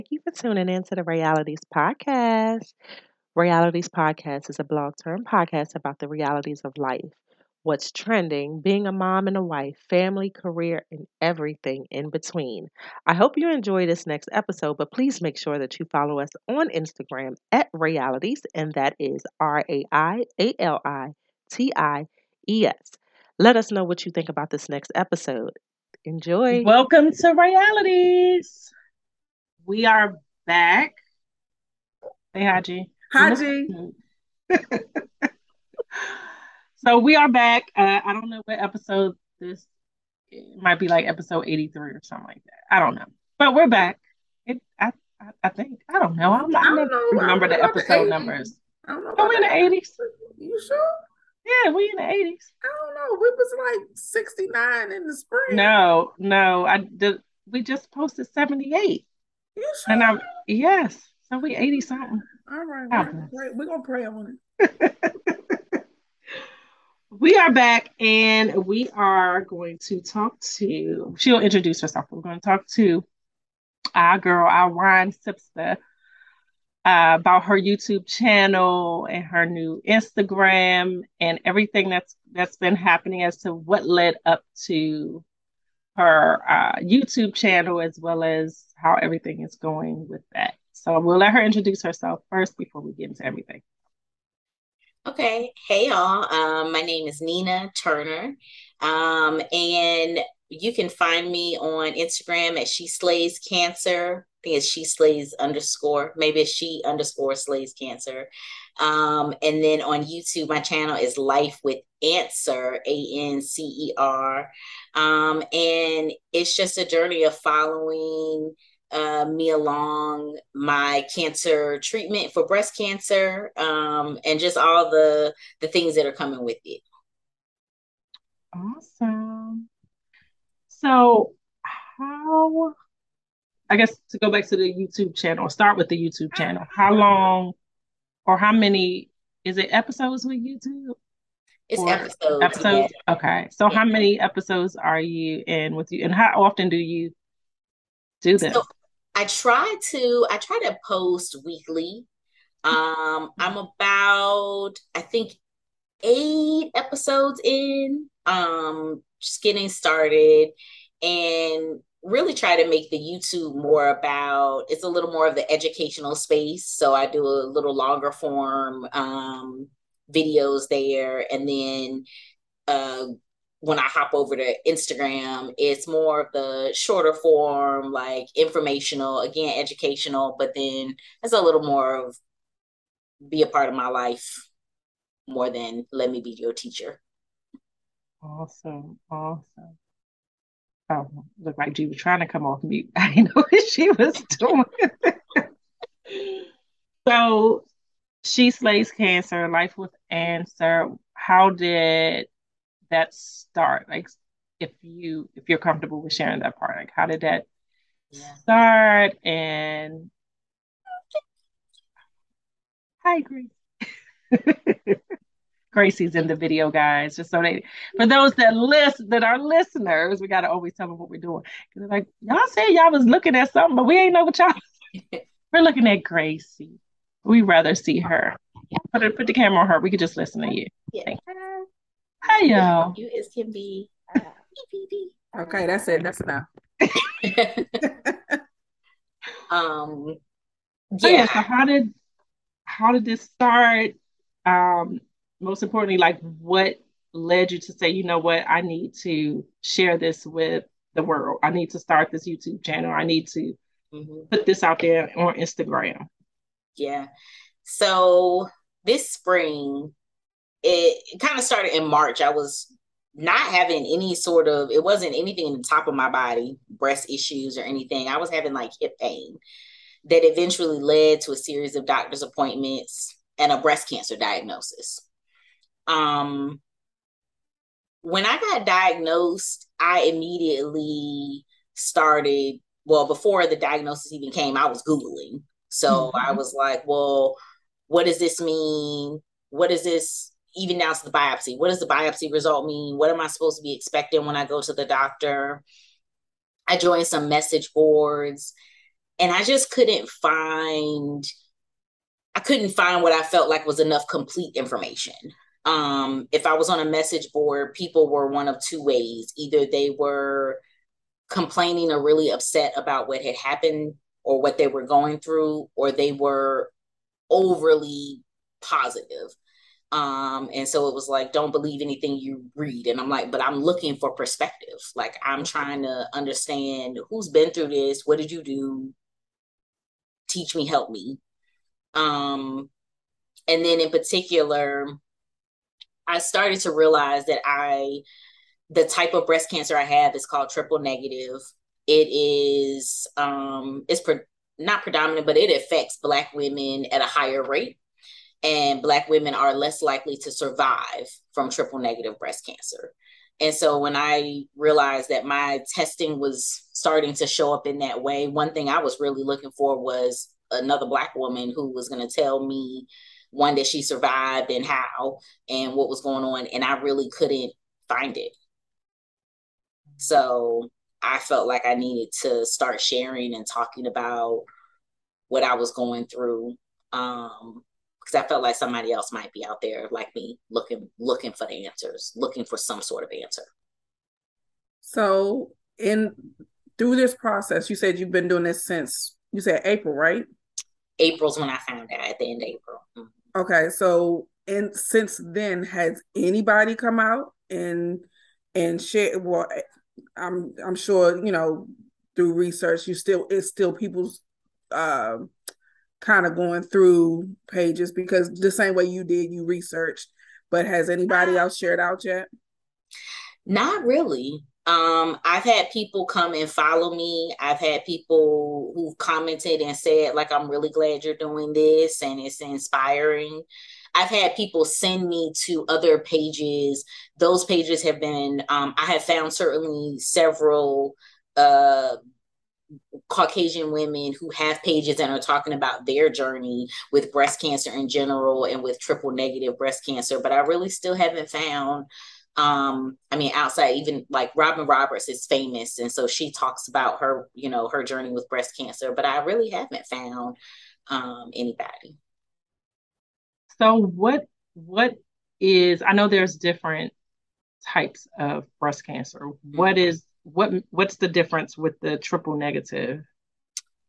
Thank you for tuning in to the Realities Podcast. Realities Podcast is a blog term podcast about the realities of life, what's trending, being a mom and a wife, family, career, and everything in between. I hope you enjoy this next episode, but please make sure that you follow us on Instagram at Realities, and that is R A I A L I T I E S. Let us know what you think about this next episode. Enjoy. Welcome to Realities. We are back. Say hi, G. Hi, G. so we are back. Uh, I don't know what episode this it might be like episode 83 or something like that. I don't know. But we're back. It I I, I think I don't know. I'm not, I don't know. remember the episode the numbers. I don't know. Are we in the 80s? You sure? Yeah, we in the 80s. I don't know. We was like 69 in the spring. No, no. I did we just posted 78. You sure? And I'm yes. So we 80 something. All right. We're gonna, pray, we're gonna pray on it. we are back and we are going to talk to she'll introduce herself. We're going to talk to our girl, our wine sipster uh, about her YouTube channel and her new Instagram and everything that's that's been happening as to what led up to her uh, YouTube channel as well as how everything is going with that. So we'll let her introduce herself first before we get into everything. Okay. Hey, y'all. Um, my name is Nina Turner. Um, and you can find me on Instagram at She Slays Cancer think it's she slays underscore maybe it's she underscore slays cancer. Um and then on youtube my channel is life with answer a-n-c-e-r um and it's just a journey of following uh, me along my cancer treatment for breast cancer um, and just all the the things that are coming with it. Awesome. So how I guess to go back to the YouTube channel, start with the YouTube channel. How long or how many is it episodes with YouTube? It's or episodes. Episodes. Yeah. Okay. So yeah. how many episodes are you in with you and how often do you do this? So I try to I try to post weekly. Um I'm about I think eight episodes in. Um just getting started and really try to make the YouTube more about it's a little more of the educational space. So I do a little longer form um, videos there, and then uh, when I hop over to Instagram, it's more of the shorter form, like informational, again, educational, but then it's a little more of be a part of my life more than let me be your teacher. Awesome. Awesome. Oh, looked like she was trying to come off mute. I didn't know what she was doing. so she slays cancer, life with answer. How did that start? Like if you if you're comfortable with sharing that part, like how did that yeah. start and hi Grace. Gracie's in the video, guys. Just so they, for those that list that are listeners, we gotta always tell them what we're doing. Because like y'all said, y'all was looking at something, but we ain't know what y'all. we're looking at Gracie. We rather see her. Put it, put the camera on her. We could just listen to you. Yeah. Hi, y'all. You is can be. okay, that's it. That's enough. um. Yeah. So, yeah. So how did how did this start? Um, most importantly, like what led you to say, you know what, I need to share this with the world. I need to start this YouTube channel. I need to mm-hmm. put this out there on Instagram. Yeah. So this spring, it, it kind of started in March. I was not having any sort of, it wasn't anything in the top of my body, breast issues or anything. I was having like hip pain that eventually led to a series of doctor's appointments and a breast cancer diagnosis um when I got diagnosed, I immediately started, well, before the diagnosis even came, I was Googling. So mm-hmm. I was like, well, what does this mean? What does this even down to the biopsy? What does the biopsy result mean? What am I supposed to be expecting when I go to the doctor? I joined some message boards and I just couldn't find I couldn't find what I felt like was enough complete information. Um, if I was on a message board, people were one of two ways. Either they were complaining or really upset about what had happened or what they were going through, or they were overly positive. Um, and so it was like, don't believe anything you read. And I'm like, but I'm looking for perspective. Like, I'm trying to understand who's been through this. What did you do? Teach me, help me. Um, and then in particular, I started to realize that I, the type of breast cancer I have is called triple negative. It is, um, it's pre- not predominant, but it affects Black women at a higher rate. And Black women are less likely to survive from triple negative breast cancer. And so when I realized that my testing was starting to show up in that way, one thing I was really looking for was another black woman who was going to tell me one that she survived and how and what was going on and i really couldn't find it. So i felt like i needed to start sharing and talking about what i was going through um because i felt like somebody else might be out there like me looking looking for the answers looking for some sort of answer. So in through this process you said you've been doing this since you said april right? April's when I found out at the end of April. Okay, so and since then, has anybody come out and and share? Well, I'm I'm sure you know through research, you still it's still people's uh, kind of going through pages because the same way you did, you researched. But has anybody else shared out yet? Not really. Um, I've had people come and follow me. I've had people who've commented and said, like, I'm really glad you're doing this and it's inspiring. I've had people send me to other pages. Those pages have been, um, I have found certainly several uh, Caucasian women who have pages and are talking about their journey with breast cancer in general and with triple negative breast cancer. But I really still haven't found um i mean outside even like robin roberts is famous and so she talks about her you know her journey with breast cancer but i really haven't found um anybody. So what what is i know there's different types of breast cancer. Mm-hmm. what is what what's the difference with the triple negative?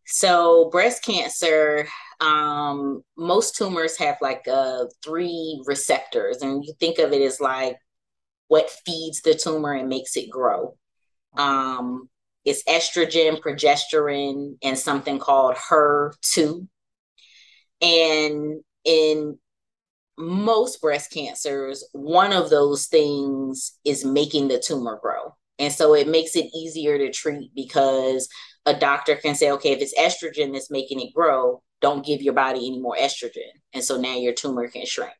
So breast cancer um most tumors have like uh three receptors and you think of it as like what feeds the tumor and makes it grow. Um, it's estrogen, progesterone, and something called HER2. And in most breast cancers, one of those things is making the tumor grow. And so it makes it easier to treat because a doctor can say, okay, if it's estrogen that's making it grow, don't give your body any more estrogen. And so now your tumor can shrink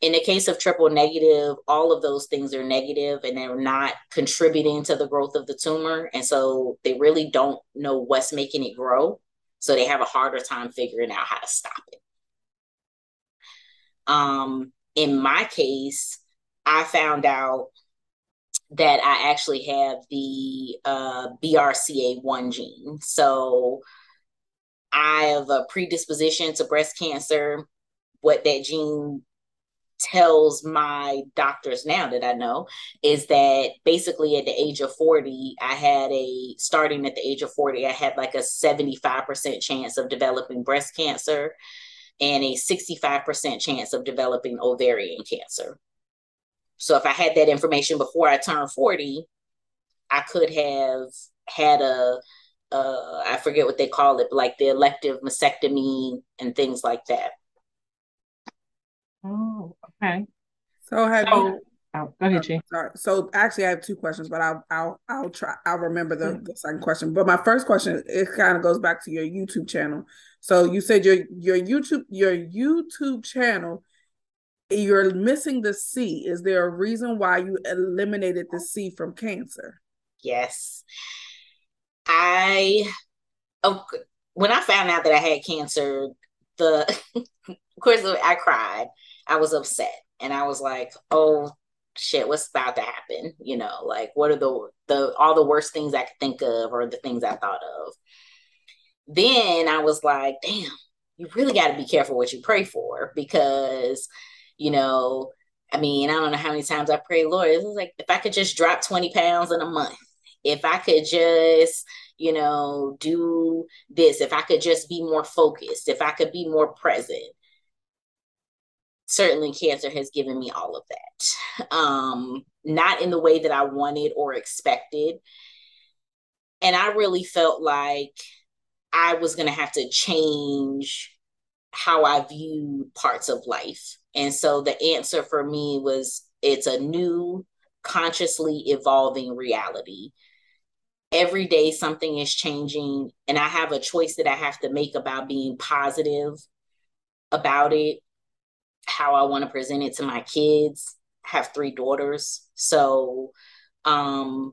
in the case of triple negative, all of those things are negative and they're not contributing to the growth of the tumor. And so they really don't know what's making it grow. So they have a harder time figuring out how to stop it. Um, in my case, I found out that I actually have the uh, BRCA1 gene. So I have a predisposition to breast cancer. What that gene tells my doctors now that I know is that basically at the age of 40, I had a starting at the age of 40, I had like a 75% chance of developing breast cancer and a 65% chance of developing ovarian cancer. So if I had that information before I turned 40, I could have had a uh, I forget what they call it, like the elective mastectomy and things like that. Oh, okay. So have so, you? Oh, go ahead, G. Sorry. So actually, I have two questions, but I'll I'll I'll try. I'll remember the, mm-hmm. the second question. But my first question it kind of goes back to your YouTube channel. So you said your your YouTube your YouTube channel you're missing the C. Is there a reason why you eliminated the C from cancer? Yes. I oh, when I found out that I had cancer, the of course I cried. I was upset and I was like, oh shit, what's about to happen? You know, like what are the the all the worst things I could think of or the things I thought of. then I was like, damn, you really got to be careful what you pray for because, you know, I mean, I don't know how many times I pray, Lord, it was like if I could just drop 20 pounds in a month, if I could just, you know, do this, if I could just be more focused, if I could be more present. Certainly, cancer has given me all of that. Um, not in the way that I wanted or expected. And I really felt like I was going to have to change how I viewed parts of life. And so the answer for me was it's a new, consciously evolving reality. Every day, something is changing, and I have a choice that I have to make about being positive about it, how I want to present it to my kids. I have three daughters. So, um,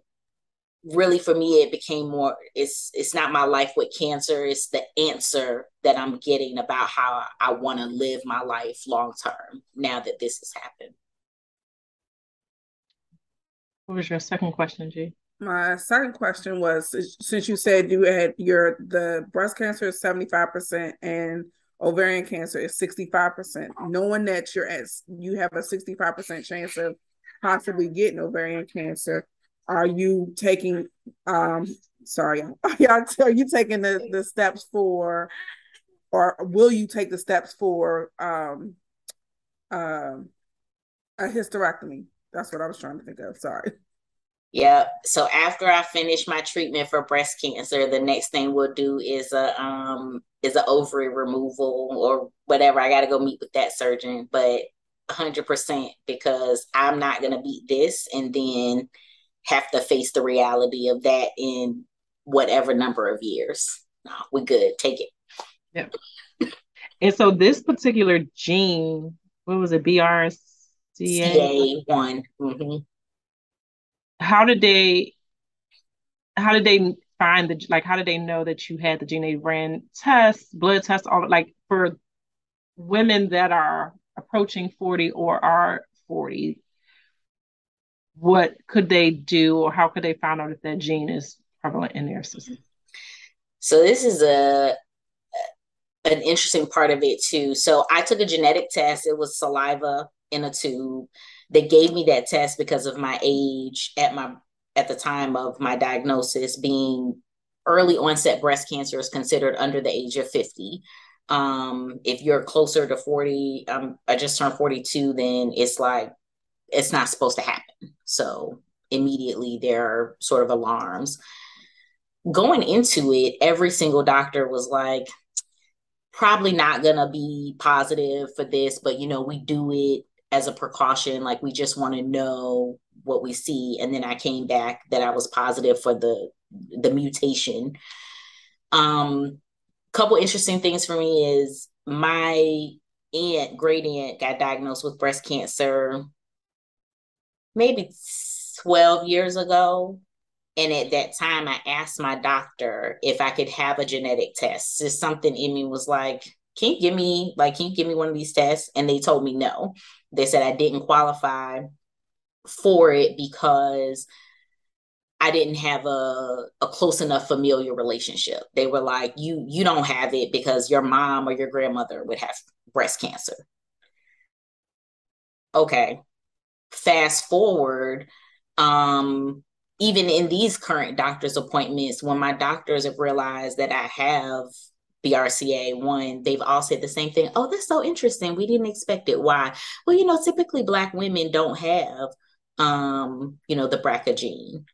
really for me it became more it's it's not my life with cancer it's the answer that i'm getting about how i want to live my life long term now that this has happened what was your second question g my second question was since you said you had your the breast cancer is 75% and ovarian cancer is 65% knowing that you're at you have a 65% chance of possibly getting ovarian cancer are you taking um sorry are y'all are you taking the the steps for or will you take the steps for um um a hysterectomy? That's what i was trying to think of sorry yeah so after i finish my treatment for breast cancer the next thing we'll do is a um is an ovary removal or whatever i got to go meet with that surgeon but 100% because i'm not going to beat this and then have to face the reality of that in whatever number of years. No, we good. Take it. Yeah. And so this particular gene, what was it, BRCA? one mm-hmm. How did they? How did they find the like? How did they know that you had the gene? They ran tests, blood tests, all like for women that are approaching forty or are forty what could they do or how could they find out if that gene is prevalent in their system? So this is a an interesting part of it too. So I took a genetic test. It was saliva in a tube. They gave me that test because of my age at my at the time of my diagnosis being early onset breast cancer is considered under the age of 50. Um, if you're closer to 40, um, I just turned 42, then it's like it's not supposed to happen. So immediately there are sort of alarms. Going into it, every single doctor was like, probably not to be positive for this, but you know, we do it as a precaution. Like we just want to know what we see. And then I came back that I was positive for the the mutation. Um, a couple interesting things for me is my aunt, great aunt, got diagnosed with breast cancer maybe 12 years ago. And at that time, I asked my doctor if I could have a genetic test. Just something in me was like, can you give me, like, can you give me one of these tests? And they told me no. They said I didn't qualify for it because I didn't have a, a close enough familial relationship. They were like, you you don't have it because your mom or your grandmother would have breast cancer. Okay fast forward um even in these current doctor's appointments when my doctors have realized that i have BRCA1, they've all said the same thing. Oh, that's so interesting. We didn't expect it. Why? Well, you know, typically black women don't have um, you know, the BRCA gene.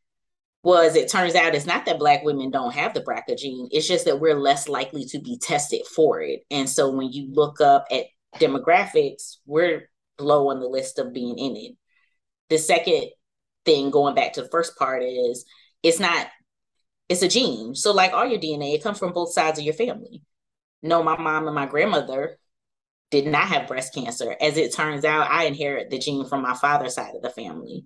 Was it turns out, it's not that black women don't have the BRCA gene. It's just that we're less likely to be tested for it. And so when you look up at demographics, we're low on the list of being in it the second thing going back to the first part is it's not it's a gene. So like all your dna it comes from both sides of your family. No my mom and my grandmother did not have breast cancer. As it turns out i inherit the gene from my father's side of the family.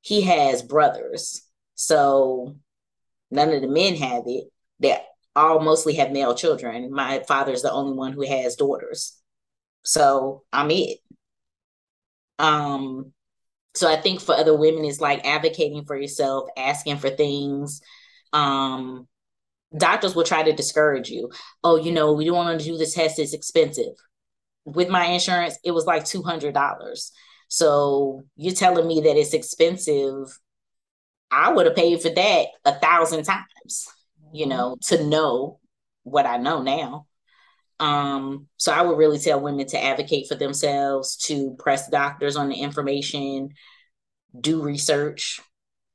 He has brothers. So none of the men have it. They all mostly have male children. My father's the only one who has daughters. So i'm it. Um so i think for other women it's like advocating for yourself asking for things um doctors will try to discourage you. Oh, you know, we don't want to do the test, it's expensive. With my insurance, it was like $200. So you're telling me that it's expensive. I would have paid for that a thousand times, you mm-hmm. know, to know what I know now. Um, so I would really tell women to advocate for themselves, to press doctors on the information, do research,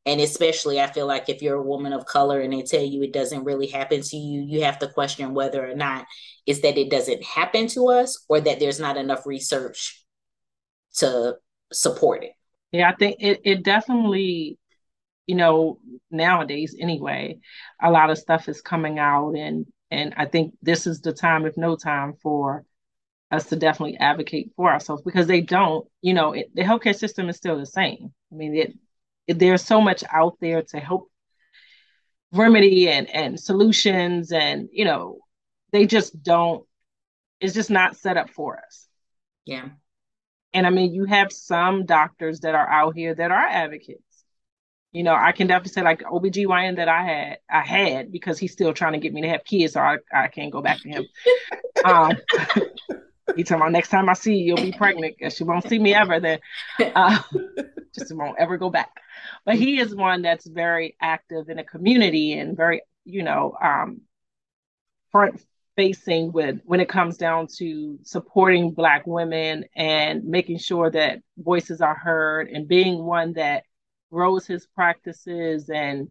and especially i feel like if you're a woman of color and they tell you it doesn't really happen to you you have to question whether or not is that it doesn't happen to us or that there's not enough research to support it. Yeah i think it, it definitely you know nowadays anyway a lot of stuff is coming out and and i think this is the time if no time for us to definitely advocate for ourselves because they don't you know it, the healthcare system is still the same. I mean it there's so much out there to help remedy and and solutions and you know they just don't it's just not set up for us. Yeah. And i mean you have some doctors that are out here that are advocates. You know i can definitely say like obgyn that i had i had because he's still trying to get me to have kids so i, I can't go back to him. Um he told me next time i see you you'll be pregnant because she won't see me ever then. Uh, just won't ever go back but he is one that's very active in a community and very you know um, front facing with when it comes down to supporting black women and making sure that voices are heard and being one that grows his practices and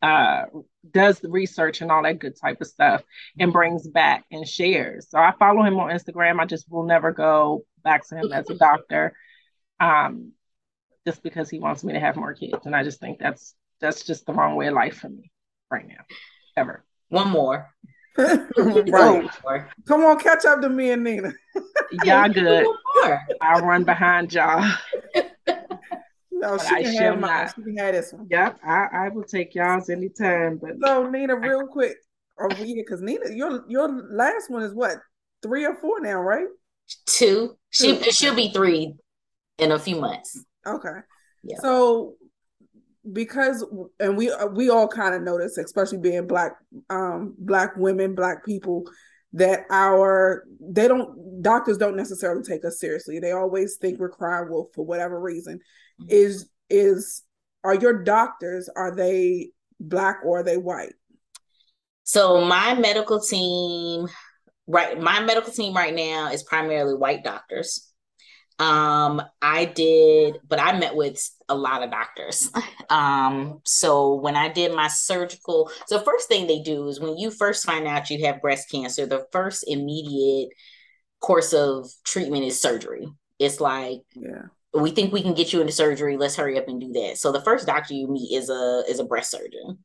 uh, does the research and all that good type of stuff and brings back and shares. So I follow him on Instagram. I just will never go back to him as a doctor. Um, just because he wants me to have more kids. And I just think that's that's just the wrong way of life for me right now. Ever. One more. right. Come on, catch up to me and Nina. y'all good. I'll run behind y'all. No, she can have mine. She can have this one. Yep, I, I will take y'all's anytime. But so Nina, real quick, oh yeah, because Nina, your your last one is what three or four now, right? Two. She she'll be three in a few months. Okay. Yeah. So because and we we all kind of notice especially being black um black women black people that our they don't doctors don't necessarily take us seriously they always think we're crying wolf for whatever reason mm-hmm. is is are your doctors are they black or are they white so my medical team right my medical team right now is primarily white doctors um, I did, but I met with a lot of doctors. Um, so when I did my surgical, so first thing they do is when you first find out you have breast cancer, the first immediate course of treatment is surgery. It's like, yeah, we think we can get you into surgery. Let's hurry up and do that. So the first doctor you meet is a is a breast surgeon.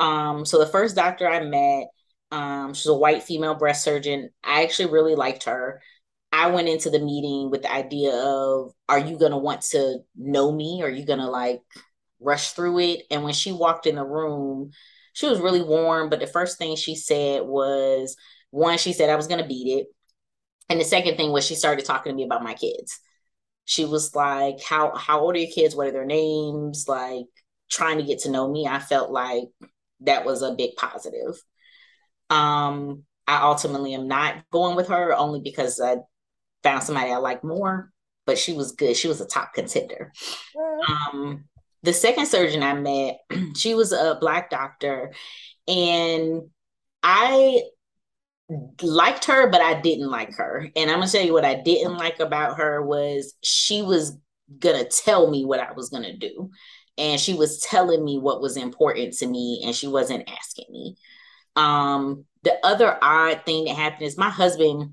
Um, so the first doctor I met, um, she's a white female breast surgeon. I actually really liked her. I went into the meeting with the idea of, are you going to want to know me? Are you going to like rush through it? And when she walked in the room, she was really warm. But the first thing she said was, one, she said I was going to beat it. And the second thing was she started talking to me about my kids. She was like, how, how old are your kids? What are their names? Like trying to get to know me. I felt like that was a big positive. Um, I ultimately am not going with her only because I found somebody I like more, but she was good. She was a top contender. Um, the second surgeon I met, she was a black doctor, and I liked her, but I didn't like her. And I'm gonna tell you what I didn't like about her was she was gonna tell me what I was gonna do. And she was telling me what was important to me, and she wasn't asking me. Um, the other odd thing that happened is my husband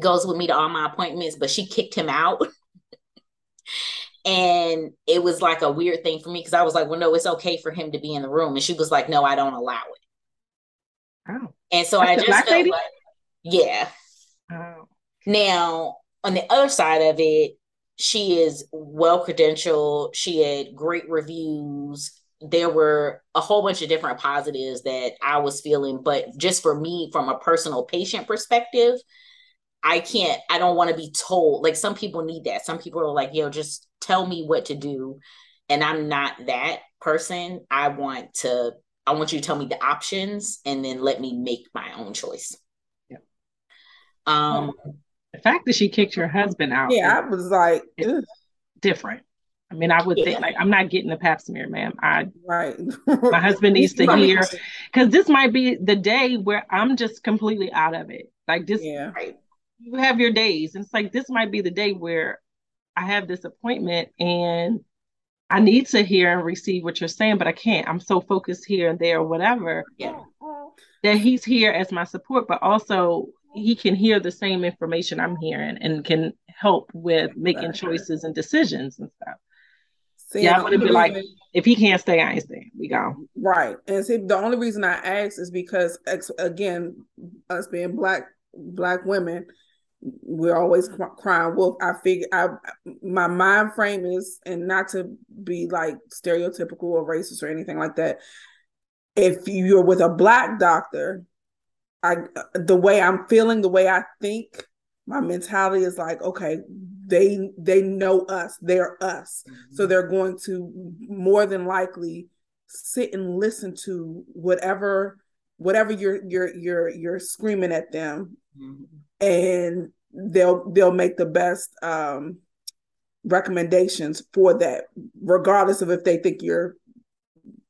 goes with me to all my appointments, but she kicked him out. and it was like a weird thing for me because I was like, well, no, it's okay for him to be in the room. And she was like, no, I don't allow it. Oh. And so That's I just felt lady? like, yeah. Oh. Now, on the other side of it, she is well credentialed. She had great reviews. There were a whole bunch of different positives that I was feeling, but just for me, from a personal patient perspective, I can't, I don't want to be told. Like some people need that. Some people are like, yo, just tell me what to do. And I'm not that person. I want to I want you to tell me the options and then let me make my own choice. Yeah. Um, the fact that she kicked your husband out. Yeah, I was like, different. I mean, I would yeah. think like I'm not getting the pap smear, ma'am. I right. my husband needs to hear because this might be the day where I'm just completely out of it. Like this, yeah. right? You have your days, and it's like this might be the day where I have this appointment and I need to hear and receive what you're saying, but I can't. I'm so focused here and there, or whatever. Yeah. That he's here as my support, but also he can hear the same information I'm hearing and can help with making choices and decisions and stuff. See, yeah, I would be like, if he can't stay, I ain't staying. We go. Right. And see, the only reason I ask is because, again, us being black black women, we're always crying wolf. I figure I my mind frame is, and not to be like stereotypical or racist or anything like that. If you're with a black doctor, I the way I'm feeling, the way I think, my mentality is like, okay, they they know us, they're us. Mm-hmm. So they're going to more than likely sit and listen to whatever whatever you're you're you're you're screaming at them mm-hmm. And they'll they'll make the best um recommendations for that regardless of if they think you're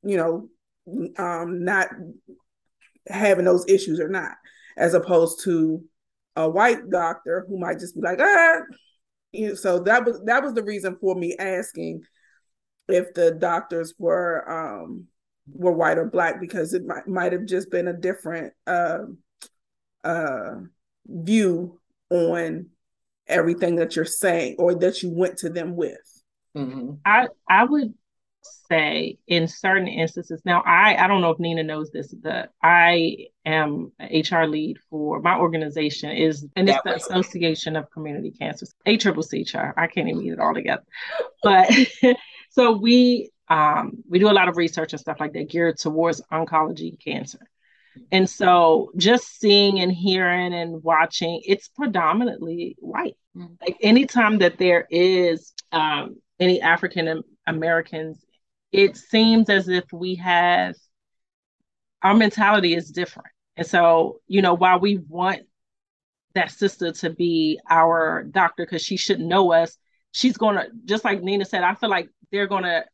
you know um not having those issues or not, as opposed to a white doctor who might just be like, ah. You know, so that was that was the reason for me asking if the doctors were um were white or black because it might might have just been a different uh, uh view on everything that you're saying or that you went to them with. Mm-hmm. I I would say in certain instances now i i don't know if nina knows this but i am hr lead for my organization is and it's the association of community cancers a triple c char i can't even get it all together but so we um we do a lot of research and stuff like that geared towards oncology cancer and so just seeing and hearing and watching it's predominantly white mm-hmm. like anytime that there is um any african americans it seems as if we have our mentality is different. And so, you know, while we want that sister to be our doctor because she should know us, she's going to, just like Nina said, I feel like they're going to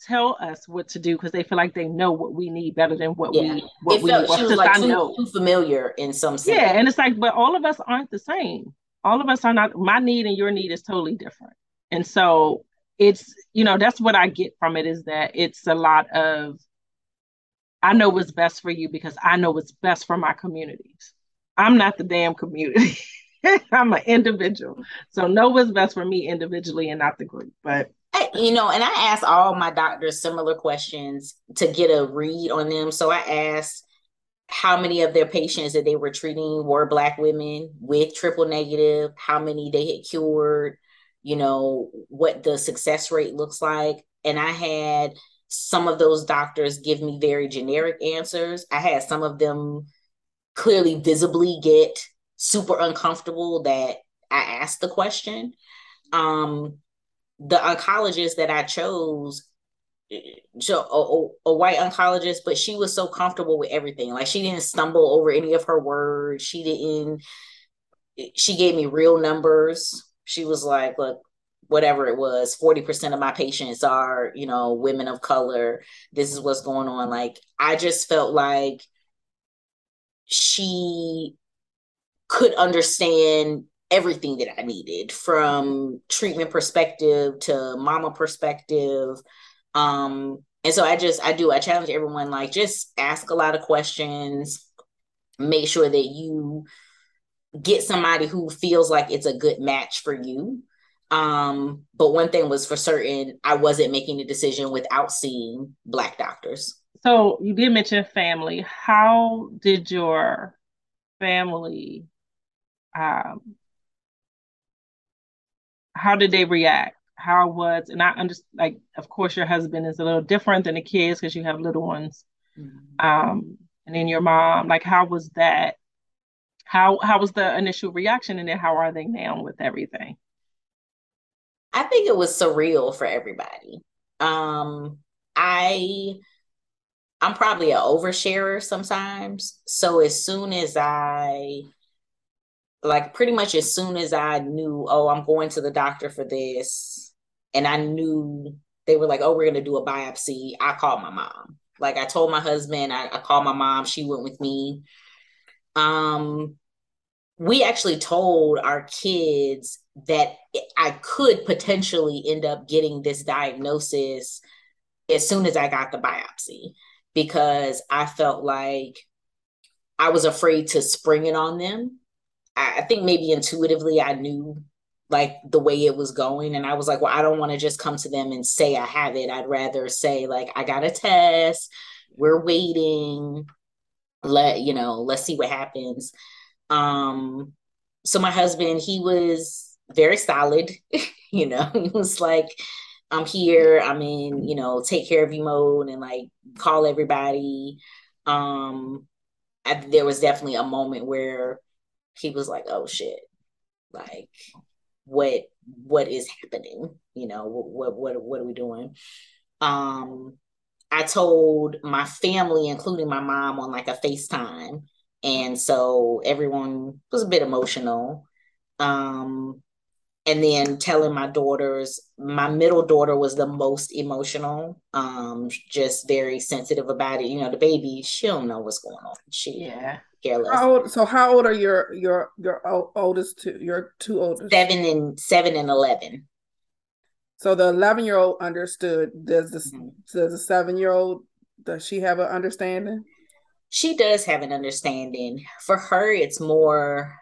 tell us what to do because they feel like they know what we need better than what yeah. we what it we felt. She was like too, too, familiar in some sense. Yeah, and it's like, but all of us aren't the same. All of us are not. My need and your need is totally different, and so it's you know that's what i get from it is that it's a lot of i know what's best for you because i know what's best for my communities i'm not the damn community i'm an individual so know what's best for me individually and not the group but you know and i asked all my doctors similar questions to get a read on them so i asked how many of their patients that they were treating were black women with triple negative how many they had cured you know, what the success rate looks like. And I had some of those doctors give me very generic answers. I had some of them clearly visibly get super uncomfortable that I asked the question. Um, the oncologist that I chose, so a, a, white oncologist, but she was so comfortable with everything. Like she didn't stumble over any of her words. She didn't. She gave me real numbers she was like, look, whatever it was 40% of my patients are you know women of color this is what's going on like i just felt like she could understand everything that i needed from treatment perspective to mama perspective um and so i just i do i challenge everyone like just ask a lot of questions make sure that you get somebody who feels like it's a good match for you. Um, but one thing was for certain, I wasn't making a decision without seeing black doctors. So you did mention family. How did your family um how did they react? How was and I understand like of course your husband is a little different than the kids because you have little ones. Mm-hmm. Um and then your mom, like how was that how how was the initial reaction and then how are they now with everything i think it was surreal for everybody um i I'm probably an oversharer sometimes. So as soon as I like pretty much as soon as I knew, oh, I'm going to the doctor for this, and I knew they were like, oh, we're gonna do a biopsy, I called my mom. Like I told my husband, I, I called my mom, she went with me. Um, we actually told our kids that I could potentially end up getting this diagnosis as soon as I got the biopsy because I felt like I was afraid to spring it on them. I, think maybe intuitively I knew like the way it was going and I was like, well, I don't want to just come to them and say I have it. I'd rather say like I got a test, we're waiting, let you know, let's see what happens. Um so my husband, he was very solid, you know, he was like I'm here, I'm in, you know, take care of you mode and like call everybody. Um, I, there was definitely a moment where he was like, "Oh shit, like what what is happening? You know, what what what are we doing?" Um, I told my family, including my mom, on like a FaceTime, and so everyone was a bit emotional. Um, and then telling my daughters my middle daughter was the most emotional um just very sensitive about it you know the baby she don't know what's going on she yeah how old, so how old are your your your oldest two your two oldest? Seven and seven and 11 so the 11 year old understood does the mm-hmm. does the seven year old does she have an understanding? She does have an understanding. For her it's more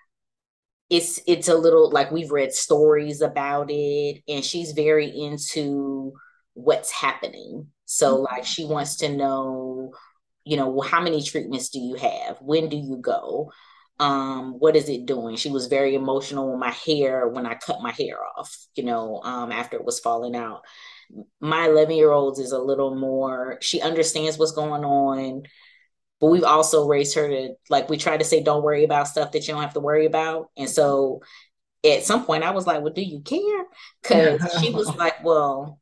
it's it's a little like we've read stories about it and she's very into what's happening. So mm-hmm. like she wants to know you know well, how many treatments do you have? When do you go? Um what is it doing? She was very emotional with my hair when i cut my hair off you know um after it was falling out. My 11 year old is a little more she understands what's going on but we've also raised her to like we try to say don't worry about stuff that you don't have to worry about. And so at some point i was like well do you care? Because she was like well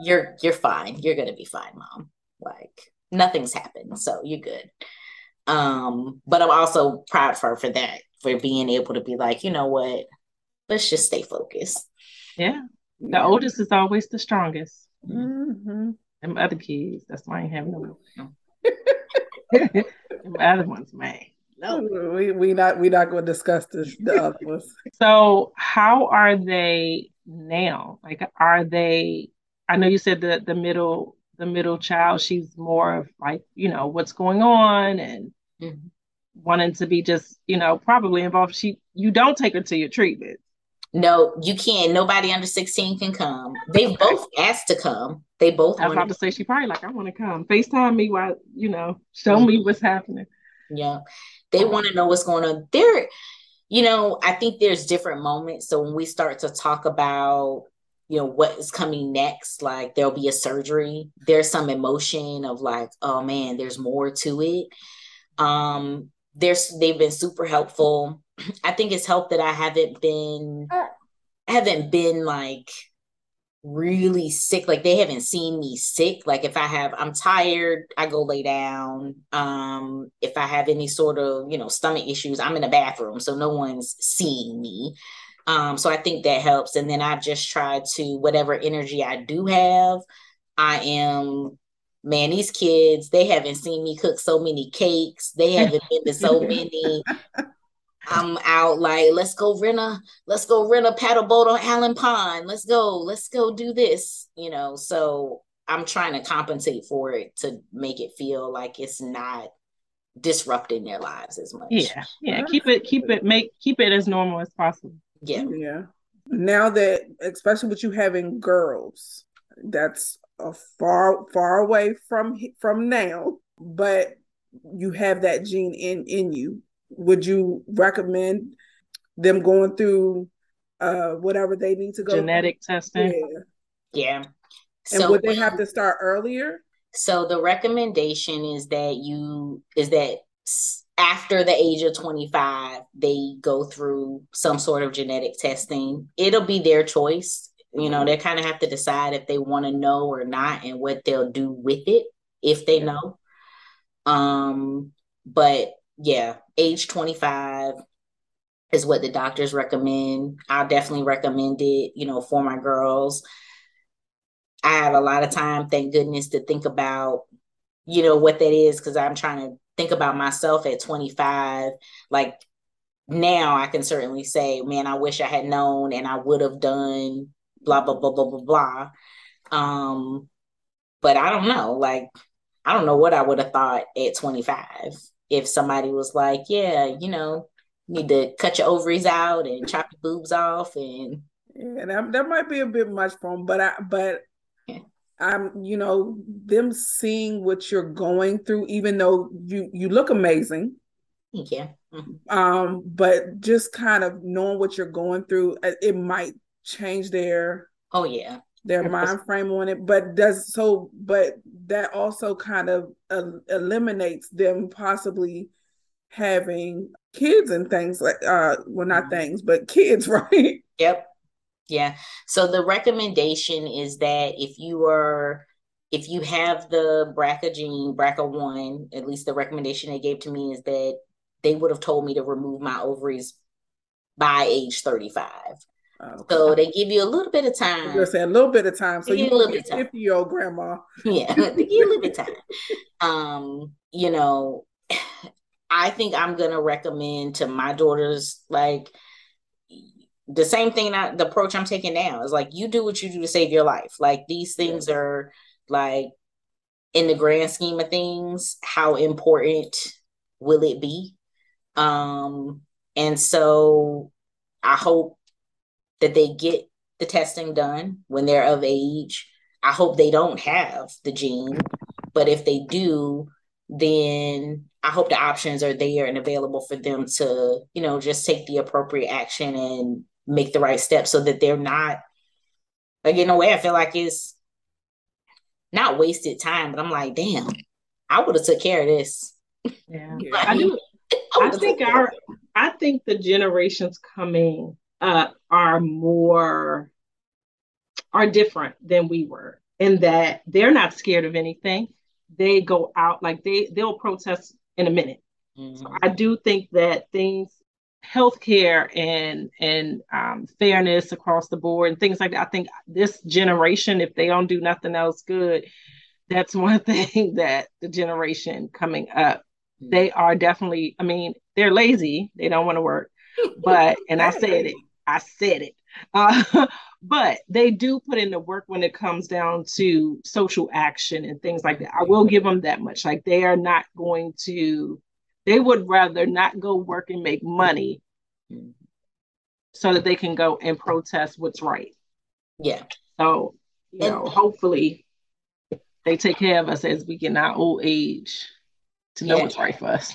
you're you're fine. You're gonna be fine mom. Like nothing's happened so you're good um but i'm also proud for her for that for being able to be like you know what let's just stay focused yeah the yeah. oldest is always the strongest mm-hmm. and other kids that's why i ain't having no the other ones, man. No, we we not we not going to discuss this the other ones. So, how are they now? Like, are they? I know you said the the middle the middle child. She's more of like you know what's going on and mm-hmm. wanting to be just you know probably involved. She you don't take her to your treatment. No, you can't. Nobody under 16 can come. They both asked to come. They both. I was about to say she probably like, I want to come. Facetime me while you know, show mm-hmm. me what's happening. Yeah, they want to know what's going on. There, you know, I think there's different moments. So when we start to talk about, you know, what is coming next, like there'll be a surgery. There's some emotion of like, oh man, there's more to it. Um, there's they've been super helpful. I think it's helped that I haven't been I haven't been like really sick. Like they haven't seen me sick. Like if i have i'm tired i go lay down. Um if i have any sort of you know stomach issues i'm in the bathroom so no one's seeing me um so i think that helps and then i've just tried to whatever energy i do have i am man these kids they haven't seen me cook so many cakes they haven't been to so many I'm out like, let's go rent a, let's go rent a paddle boat on Allen Pond. Let's go, let's go do this, you know. So I'm trying to compensate for it to make it feel like it's not disrupting their lives as much. Yeah, yeah. Keep it, keep it, make keep it as normal as possible. Yeah, yeah. Now that, especially with you having girls, that's a far far away from from now, but you have that gene in in you would you recommend them going through uh whatever they need to go genetic through? testing yeah, yeah. and so would they have to start earlier so the recommendation is that you is that after the age of 25 they go through some sort of genetic testing. It'll be their choice. You know they kind of have to decide if they want to know or not and what they'll do with it if they know. Um, but yeah, age 25 is what the doctors recommend. I'll definitely recommend it, you know, for my girls. I have a lot of time, thank goodness, to think about, you know, what that is because I'm trying to think about myself at 25. Like now I can certainly say, man, I wish I had known and I would have done blah, blah, blah, blah, blah, blah. Um, but I don't know. Like, I don't know what I would have thought at 25 if somebody was like, yeah, you know, need to cut your ovaries out and chop your boobs off and yeah, that, that might be a bit much for them, but I but. I'm you know them seeing what you're going through, even though you you look amazing. Yeah. Mm-hmm. Um, but just kind of knowing what you're going through, uh, it might change their oh yeah their mind frame on it. But does so, but that also kind of uh, eliminates them possibly having kids and things like uh well not mm-hmm. things but kids right yep yeah so the recommendation is that if you are if you have the BRCA gene, BRCA1, at least the recommendation they gave to me is that they would have told me to remove my ovaries by age 35. Okay. So they give you a little bit of time. You're saying a little bit of time. So you a little bit 50 year old grandma. Yeah, they give you a little bit of time. Um, you know, I think I'm gonna recommend to my daughters like the same thing that the approach I'm taking now is like you do what you do to save your life. Like these things are like in the grand scheme of things, how important will it be? Um, and so I hope that they get the testing done when they're of age. I hope they don't have the gene, but if they do, then I hope the options are there and available for them to, you know, just take the appropriate action and make the right steps so that they're not like in a way I feel like it's not wasted time, but I'm like, damn, I would have took care of this. Yeah. I do I, I think our I think the generations coming up are more are different than we were in that they're not scared of anything. They go out like they they'll protest in a minute. Mm-hmm. So I do think that things, healthcare and and um, fairness across the board and things like that. I think this generation, if they don't do nothing else good, that's one thing that the generation coming up, mm-hmm. they are definitely. I mean, they're lazy. They don't want to work, but and I said it. I said it. Uh, but they do put in the work when it comes down to social action and things like that. I will give them that much. Like they are not going to, they would rather not go work and make money so that they can go and protest what's right. Yeah. So, you and, know, hopefully they take care of us as we get in our old age to know yeah. what's right for us.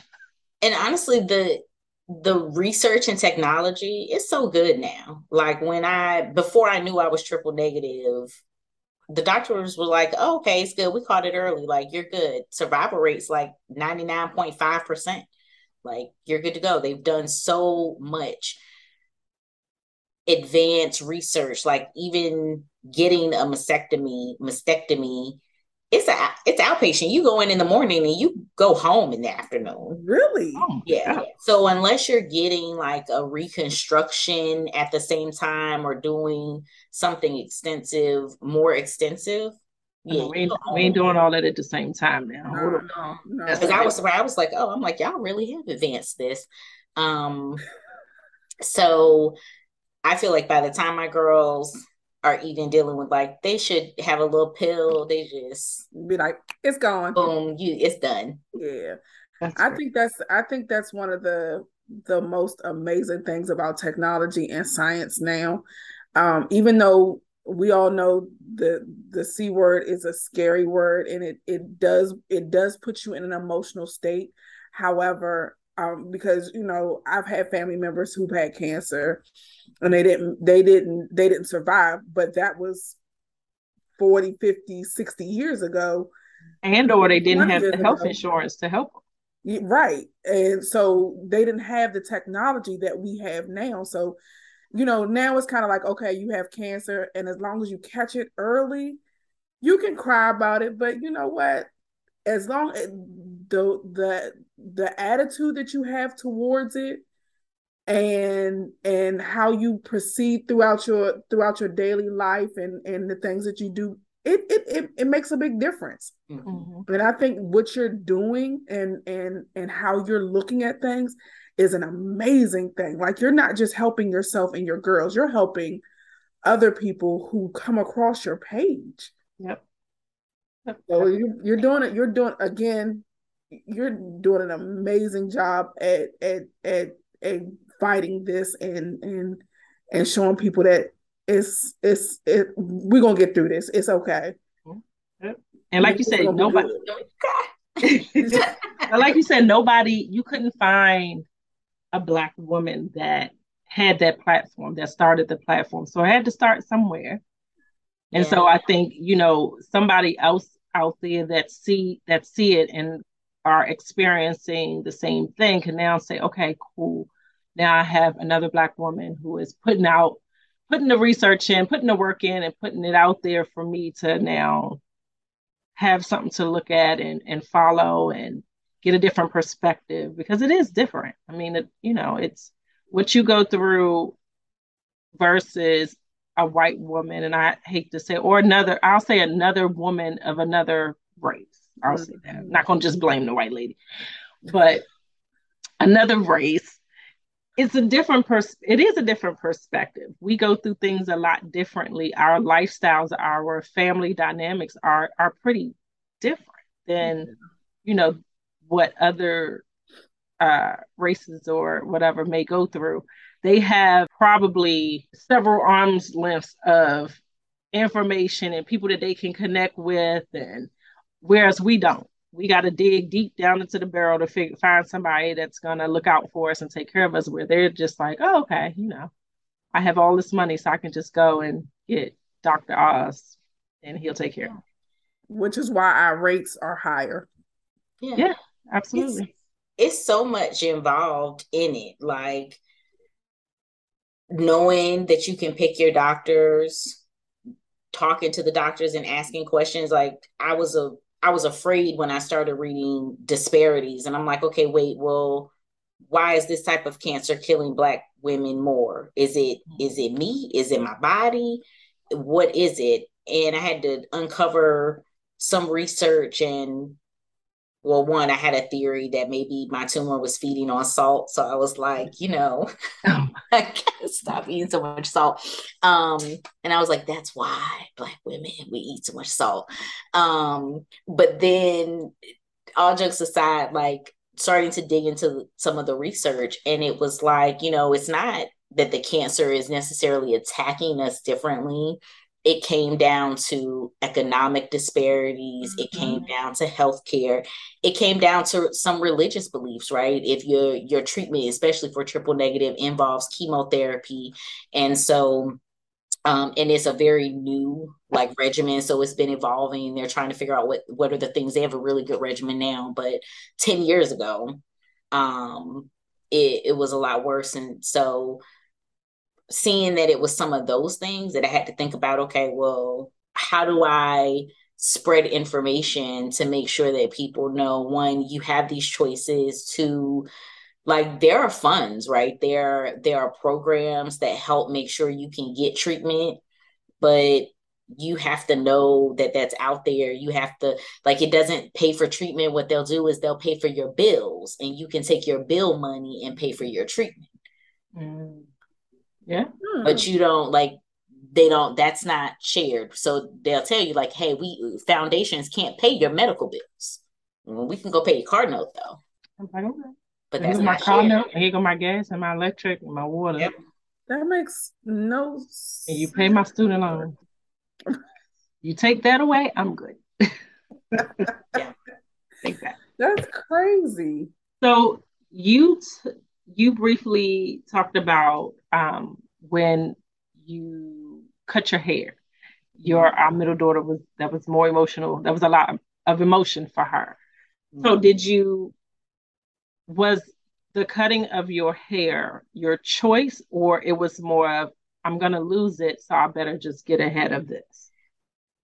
And honestly, the the research and technology is so good now. Like when I before I knew I was triple negative, the doctors were like, oh, okay, it's good. We caught it early. Like you're good. Survival rate's like 99.5%. Like you're good to go. They've done so much advanced research, like even getting a mastectomy, mastectomy it's a it's outpatient. You go in in the morning and you go home in the afternoon. Really? Oh, yeah. So unless you're getting like a reconstruction at the same time or doing something extensive, more extensive, yeah, we ain't, we ain't doing all that at the same time now. No, no, Because no. I was I was like, oh, I'm like, y'all really have advanced this. Um, so I feel like by the time my girls are even dealing with like they should have a little pill. They just be like, it's gone. Boom, you it's done. Yeah. That's I think that's I think that's one of the the most amazing things about technology and science now. Um, even though we all know the the c word is a scary word and it it does it does put you in an emotional state however um, because you know I've had family members who've had cancer, and they didn't they didn't they didn't survive, but that was 40, 50, 60 years ago. And or they didn't have the health ago. insurance to help them. Right. And so they didn't have the technology that we have now. So, you know, now it's kind of like, okay, you have cancer, and as long as you catch it early, you can cry about it. But you know what? As long as the the the attitude that you have towards it and and how you proceed throughout your throughout your daily life and and the things that you do it it it, it makes a big difference mm-hmm. and i think what you're doing and and and how you're looking at things is an amazing thing like you're not just helping yourself and your girls you're helping other people who come across your page yep, yep. So you, you're doing it you're doing again you're doing an amazing job at at at, at fighting this and and and showing people that it's it's it, we're gonna get through this. It's okay. And like you said, nobody. like you said, nobody. You couldn't find a black woman that had that platform that started the platform. So I had to start somewhere. And yeah. so I think you know somebody else out there that see that see it and are experiencing the same thing can now say, okay, cool now I have another black woman who is putting out putting the research in, putting the work in and putting it out there for me to now have something to look at and, and follow and get a different perspective because it is different. I mean, it, you know, it's what you go through versus a white woman, and I hate to say, or another, I'll say another woman of another race. I'll say that. I'm not gonna just blame the white lady, but another race it's a different pers- it is a different perspective. We go through things a lot differently. Our lifestyles our family dynamics are are pretty different than you know what other uh, races or whatever may go through they have probably several arms lengths of information and people that they can connect with and whereas we don't. We got to dig deep down into the barrel to figure, find somebody that's going to look out for us and take care of us where they're just like oh okay you know i have all this money so i can just go and get dr oz and he'll take care of me. Which is why our rates are higher. Yeah, yeah absolutely. It's, it's so much involved in it. Like knowing that you can pick your doctors talking to the doctors and asking questions like i was a I was afraid when I started reading disparities, and I'm like, okay, wait, well, why is this type of cancer killing Black women more? Is it mm-hmm. is it me? Is it my body? What is it? And I had to uncover some research and well, one, I had a theory that maybe my tumor was feeding on salt. So I was like, you know, oh. I gotta stop eating so much salt. Um, and I was like, that's why black women we eat so much salt. Um, but then all jokes aside, like starting to dig into some of the research, and it was like, you know, it's not that the cancer is necessarily attacking us differently it came down to economic disparities it came mm-hmm. down to healthcare it came down to some religious beliefs right? If your your treatment especially for triple negative involves chemotherapy. And so um, and it's a very new like regimen so it's been evolving. They're trying to figure out what what are the things they have a really good regimen now but 10 years ago um it, it was a lot worse. And so seeing that it was some of those things that I had to think about okay, well, how do I spread information to make sure that people know one, you have these choices, two, like there are funds, right? There there are programs that help make sure you can get treatment, but you have to know that that's out there. You have to like it doesn't pay for treatment. What they'll do is they'll pay for your bills, and you can take your bill money and pay for your treatment. Mm. Yeah. But you don't like they don't that's not shared. So they'll tell you like, hey, we foundations can't pay your medical bills. we can go pay your card note though. Like, okay. But that's my car shared. note, here go my gas and my electric and my water. Yep. That makes no sense. And you pay my student loan. you take that away, I'm good. yeah. Take that. That's crazy. So you t- you briefly talked about um, when you cut your hair. Your our middle daughter was that was more emotional. That was a lot of emotion for her. Mm-hmm. So did you was the cutting of your hair your choice or it was more of I'm gonna lose it, so I better just get ahead of this?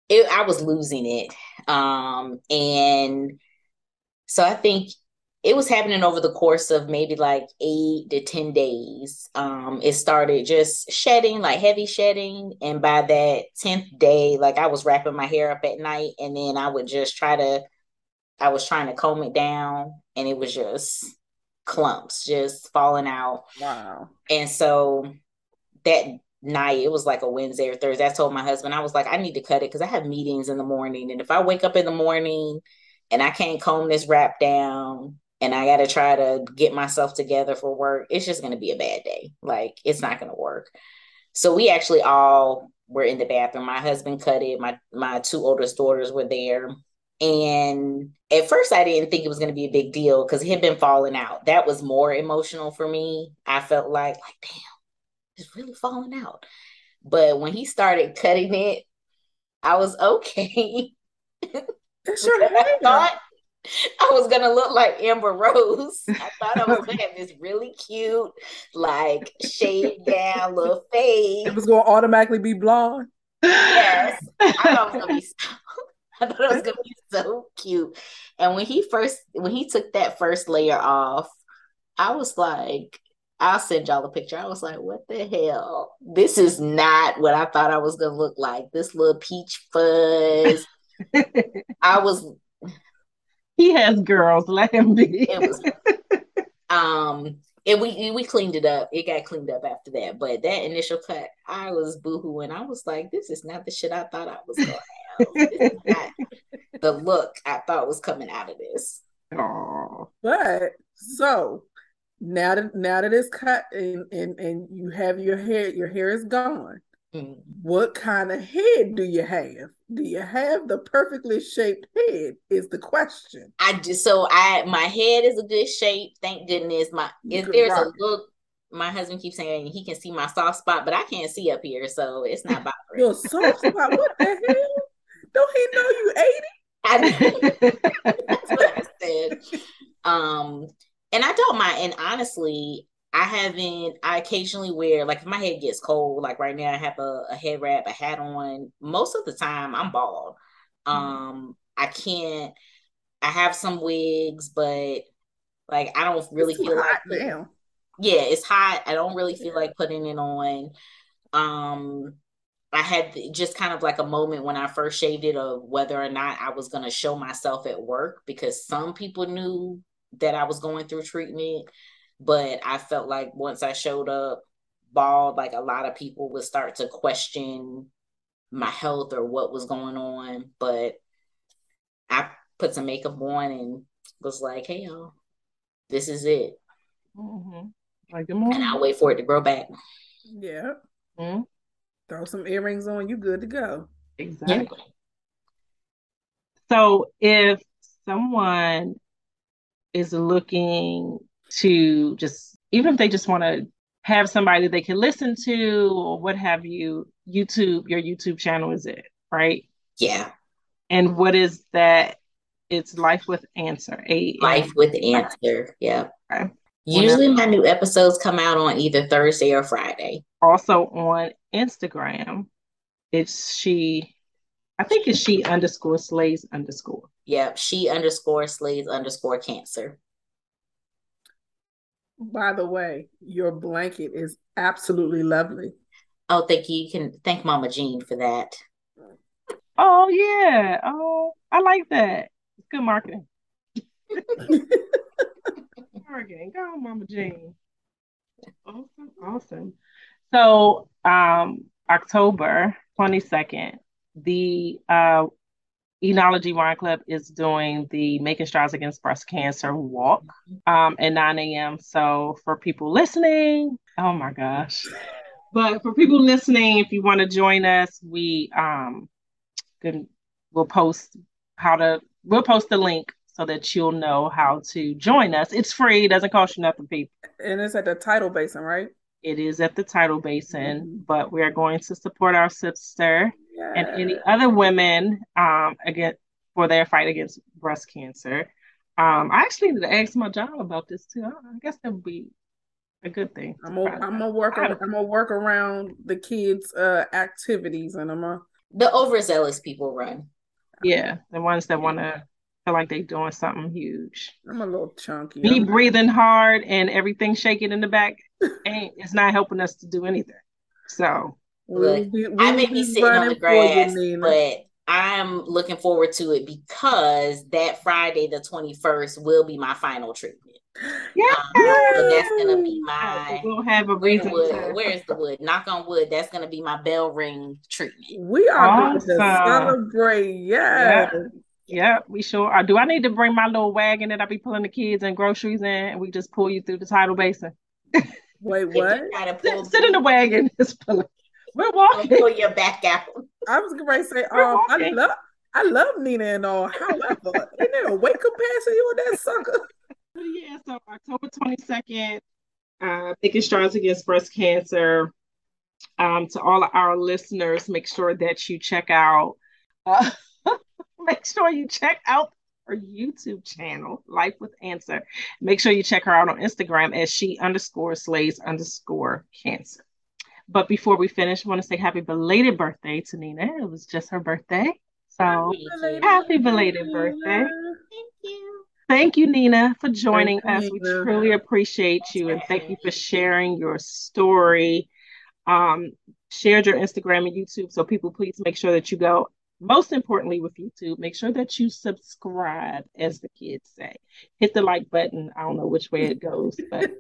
it, I was losing it. Um, and so I think it was happening over the course of maybe like eight to 10 days. Um, it started just shedding, like heavy shedding. And by that 10th day, like I was wrapping my hair up at night and then I would just try to, I was trying to comb it down and it was just clumps just falling out. Wow. And so that night, it was like a Wednesday or Thursday, I told my husband, I was like, I need to cut it because I have meetings in the morning. And if I wake up in the morning and I can't comb this wrap down and I got to try to get myself together for work, it's just going to be a bad day. Like it's not going to work. So we actually all were in the bathroom. My husband cut it. My my two oldest daughters were there. And at first I didn't think it was going to be a big deal because it had been falling out. That was more emotional for me. I felt like like damn, it's really falling out. But when he started cutting it, I was okay. It's your I thought I was gonna look like Amber Rose. I thought I was gonna have this really cute, like shaved down little face. It was gonna automatically be blonde. Yes, I thought it was gonna be. So, I thought it was gonna be so cute. And when he first, when he took that first layer off, I was like, I'll send y'all a picture. I was like, what the hell? This is not what I thought I was gonna look like. This little peach fuzz. I was he has girls. Let him be. it was um and we we cleaned it up. It got cleaned up after that. But that initial cut, I was boohooing. I was like, this is not the shit I thought I was gonna have. This is not the look I thought was coming out of this. Aw. But so now that now that it's cut and, and and you have your hair, your hair is gone. Mm. What kind of head do you have? Do you have the perfectly shaped head? Is the question. I just so I my head is a good shape. Thank goodness. My if there's a look, my husband keeps saying he can see my soft spot, but I can't see up here, so it's not bothering. Your soft spot. What the hell? Don't he know you ate I, that's what I said. Um, and I don't mind. And honestly, I haven't. I occasionally wear like if my head gets cold, like right now, I have a, a head wrap, a hat on. Most of the time, I'm bald. Um, I can't. I have some wigs, but like I don't really feel like hot putting- now. yeah, it's hot. I don't really feel like putting it on. Um, I had just kind of like a moment when I first shaved it of whether or not I was going to show myself at work because some people knew that I was going through treatment, but I felt like once I showed up bald, like a lot of people would start to question my health or what was going on. But I put some makeup on and was like, hey, y'all, this is it. Mhm. Like, good And. I'll wait for it to grow back. Yeah. Mhm. Throw some earrings on, you good to go. Exactly. So if someone is looking to just, even if they just want to have somebody they can listen to or what have you, YouTube, your YouTube channel is it, right? Yeah. And what is that? It's Life with Answer. A Life with Answer. Yeah. Okay. Usually my new episodes come out on either Thursday or Friday. Also on Instagram, it's she. I think it's she underscore slays underscore. Yep. She underscore slays underscore cancer. By the way, your blanket is absolutely lovely. Oh, thank you. You can thank Mama Jean for that. Oh yeah. Oh, I like that. It's good marketing. marketing. Go on, Mama Jean. Awesome, awesome. So, um, October 22nd, the uh Enology Wine Club is doing the Making Strides Against Breast Cancer walk um at 9 a.m. So for people listening, oh my gosh. But for people listening, if you want to join us, we um can we'll post how to we'll post the link so that you'll know how to join us. It's free, it doesn't cost you nothing, people. And it's at the tidal basin, right? It is at the tidal basin, Mhm. but we are going to support our sister and any other women um again for their fight against breast cancer. Um, I actually need to ask my job about this too. I I guess that would be a good thing. I'm gonna find I'm out. gonna work I ar- don't- I'm gonna work around the kids' uh activities and I'm gonna The overzealous people run. Yeah, the ones that want to feel like they're doing something huge. I'm a little chunky. Me I'm- breathing hard and everything shaking in the back ain't it's not helping us to do anything. So Look, be- I we'll may be be sitting on the for you, grass, but I'm looking forward to it because that Friday, the 21st, will be my final treatment. yeah, Um, so that's gonna be so my we'll have a where's the reason. wood? Where's the wood? Knock on wood. That's gonna be my bell ring treatment. we are going to celebrate. Yes. Yeah, we sure are. Do I need to bring my little wagon that I be pulling the kids and groceries in, and we just pull you through the tidal basin? Wait, what? you try to pull, Sit, sit in the wagon, just pull it. We're Don't walking. pull your back out. I was going to say, We're um, I love, I love Nina and all. However, ain't there a weight capacity on that sucker? Yeah, so October 22nd, uh, Making Strides Against Breast Cancer. Um, to all of our listeners, make sure that you check out, uh, make sure you check out her YouTube channel, Life with Answer. Make sure you check her out on Instagram as she underscore slays underscore cancer. But before we finish, I want to say happy belated birthday to Nina. It was just her birthday. So Thank you. happy belated birthday. Thank you. Thank you, Nina, for joining Thank us. you, We Nina. truly appreciate you and thank you for sharing your story. Um, shared your Instagram and YouTube. So people please make sure that you go. Most importantly with YouTube, make sure that you subscribe, as the kids say. Hit the like button. I don't know which way it goes, but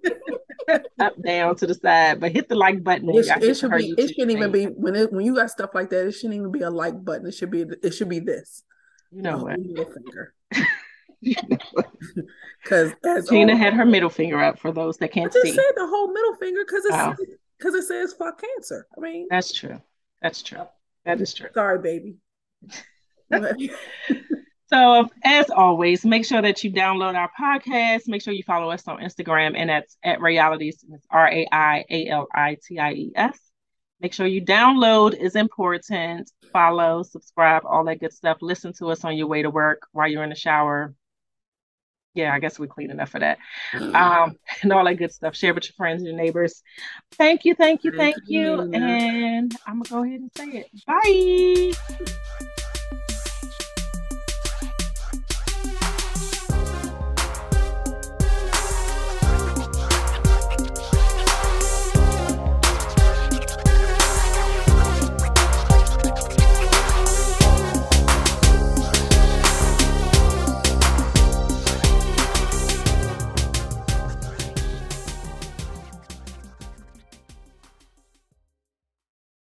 up, down, to the side. But hit the like button. It, y'all sh- get it should be. It shouldn't even be when it when you got stuff like that. It shouldn't even be a like button. It should be. It should be this. You know the what? middle finger. You know what? Because Gina always- had her middle finger up for those that can't just see. said the whole middle finger because it's Oh. because it says fuck cancer. I mean, That's true. That's true. Oh. That is true. sorry, baby. So, as always, make sure that you download our podcast. Make sure you follow us on Instagram, and that's at Realities. It's R A I A L I T I E S. Make sure you download is important. Follow, subscribe, all that good stuff. Listen to us on your way to work while you're in the shower. Yeah, I guess we're clean enough for that. Um, and all that good stuff. Share with your friends and your neighbors. Thank you, thank you, Thank you, you. And I'm gonna go ahead and say it. Bye.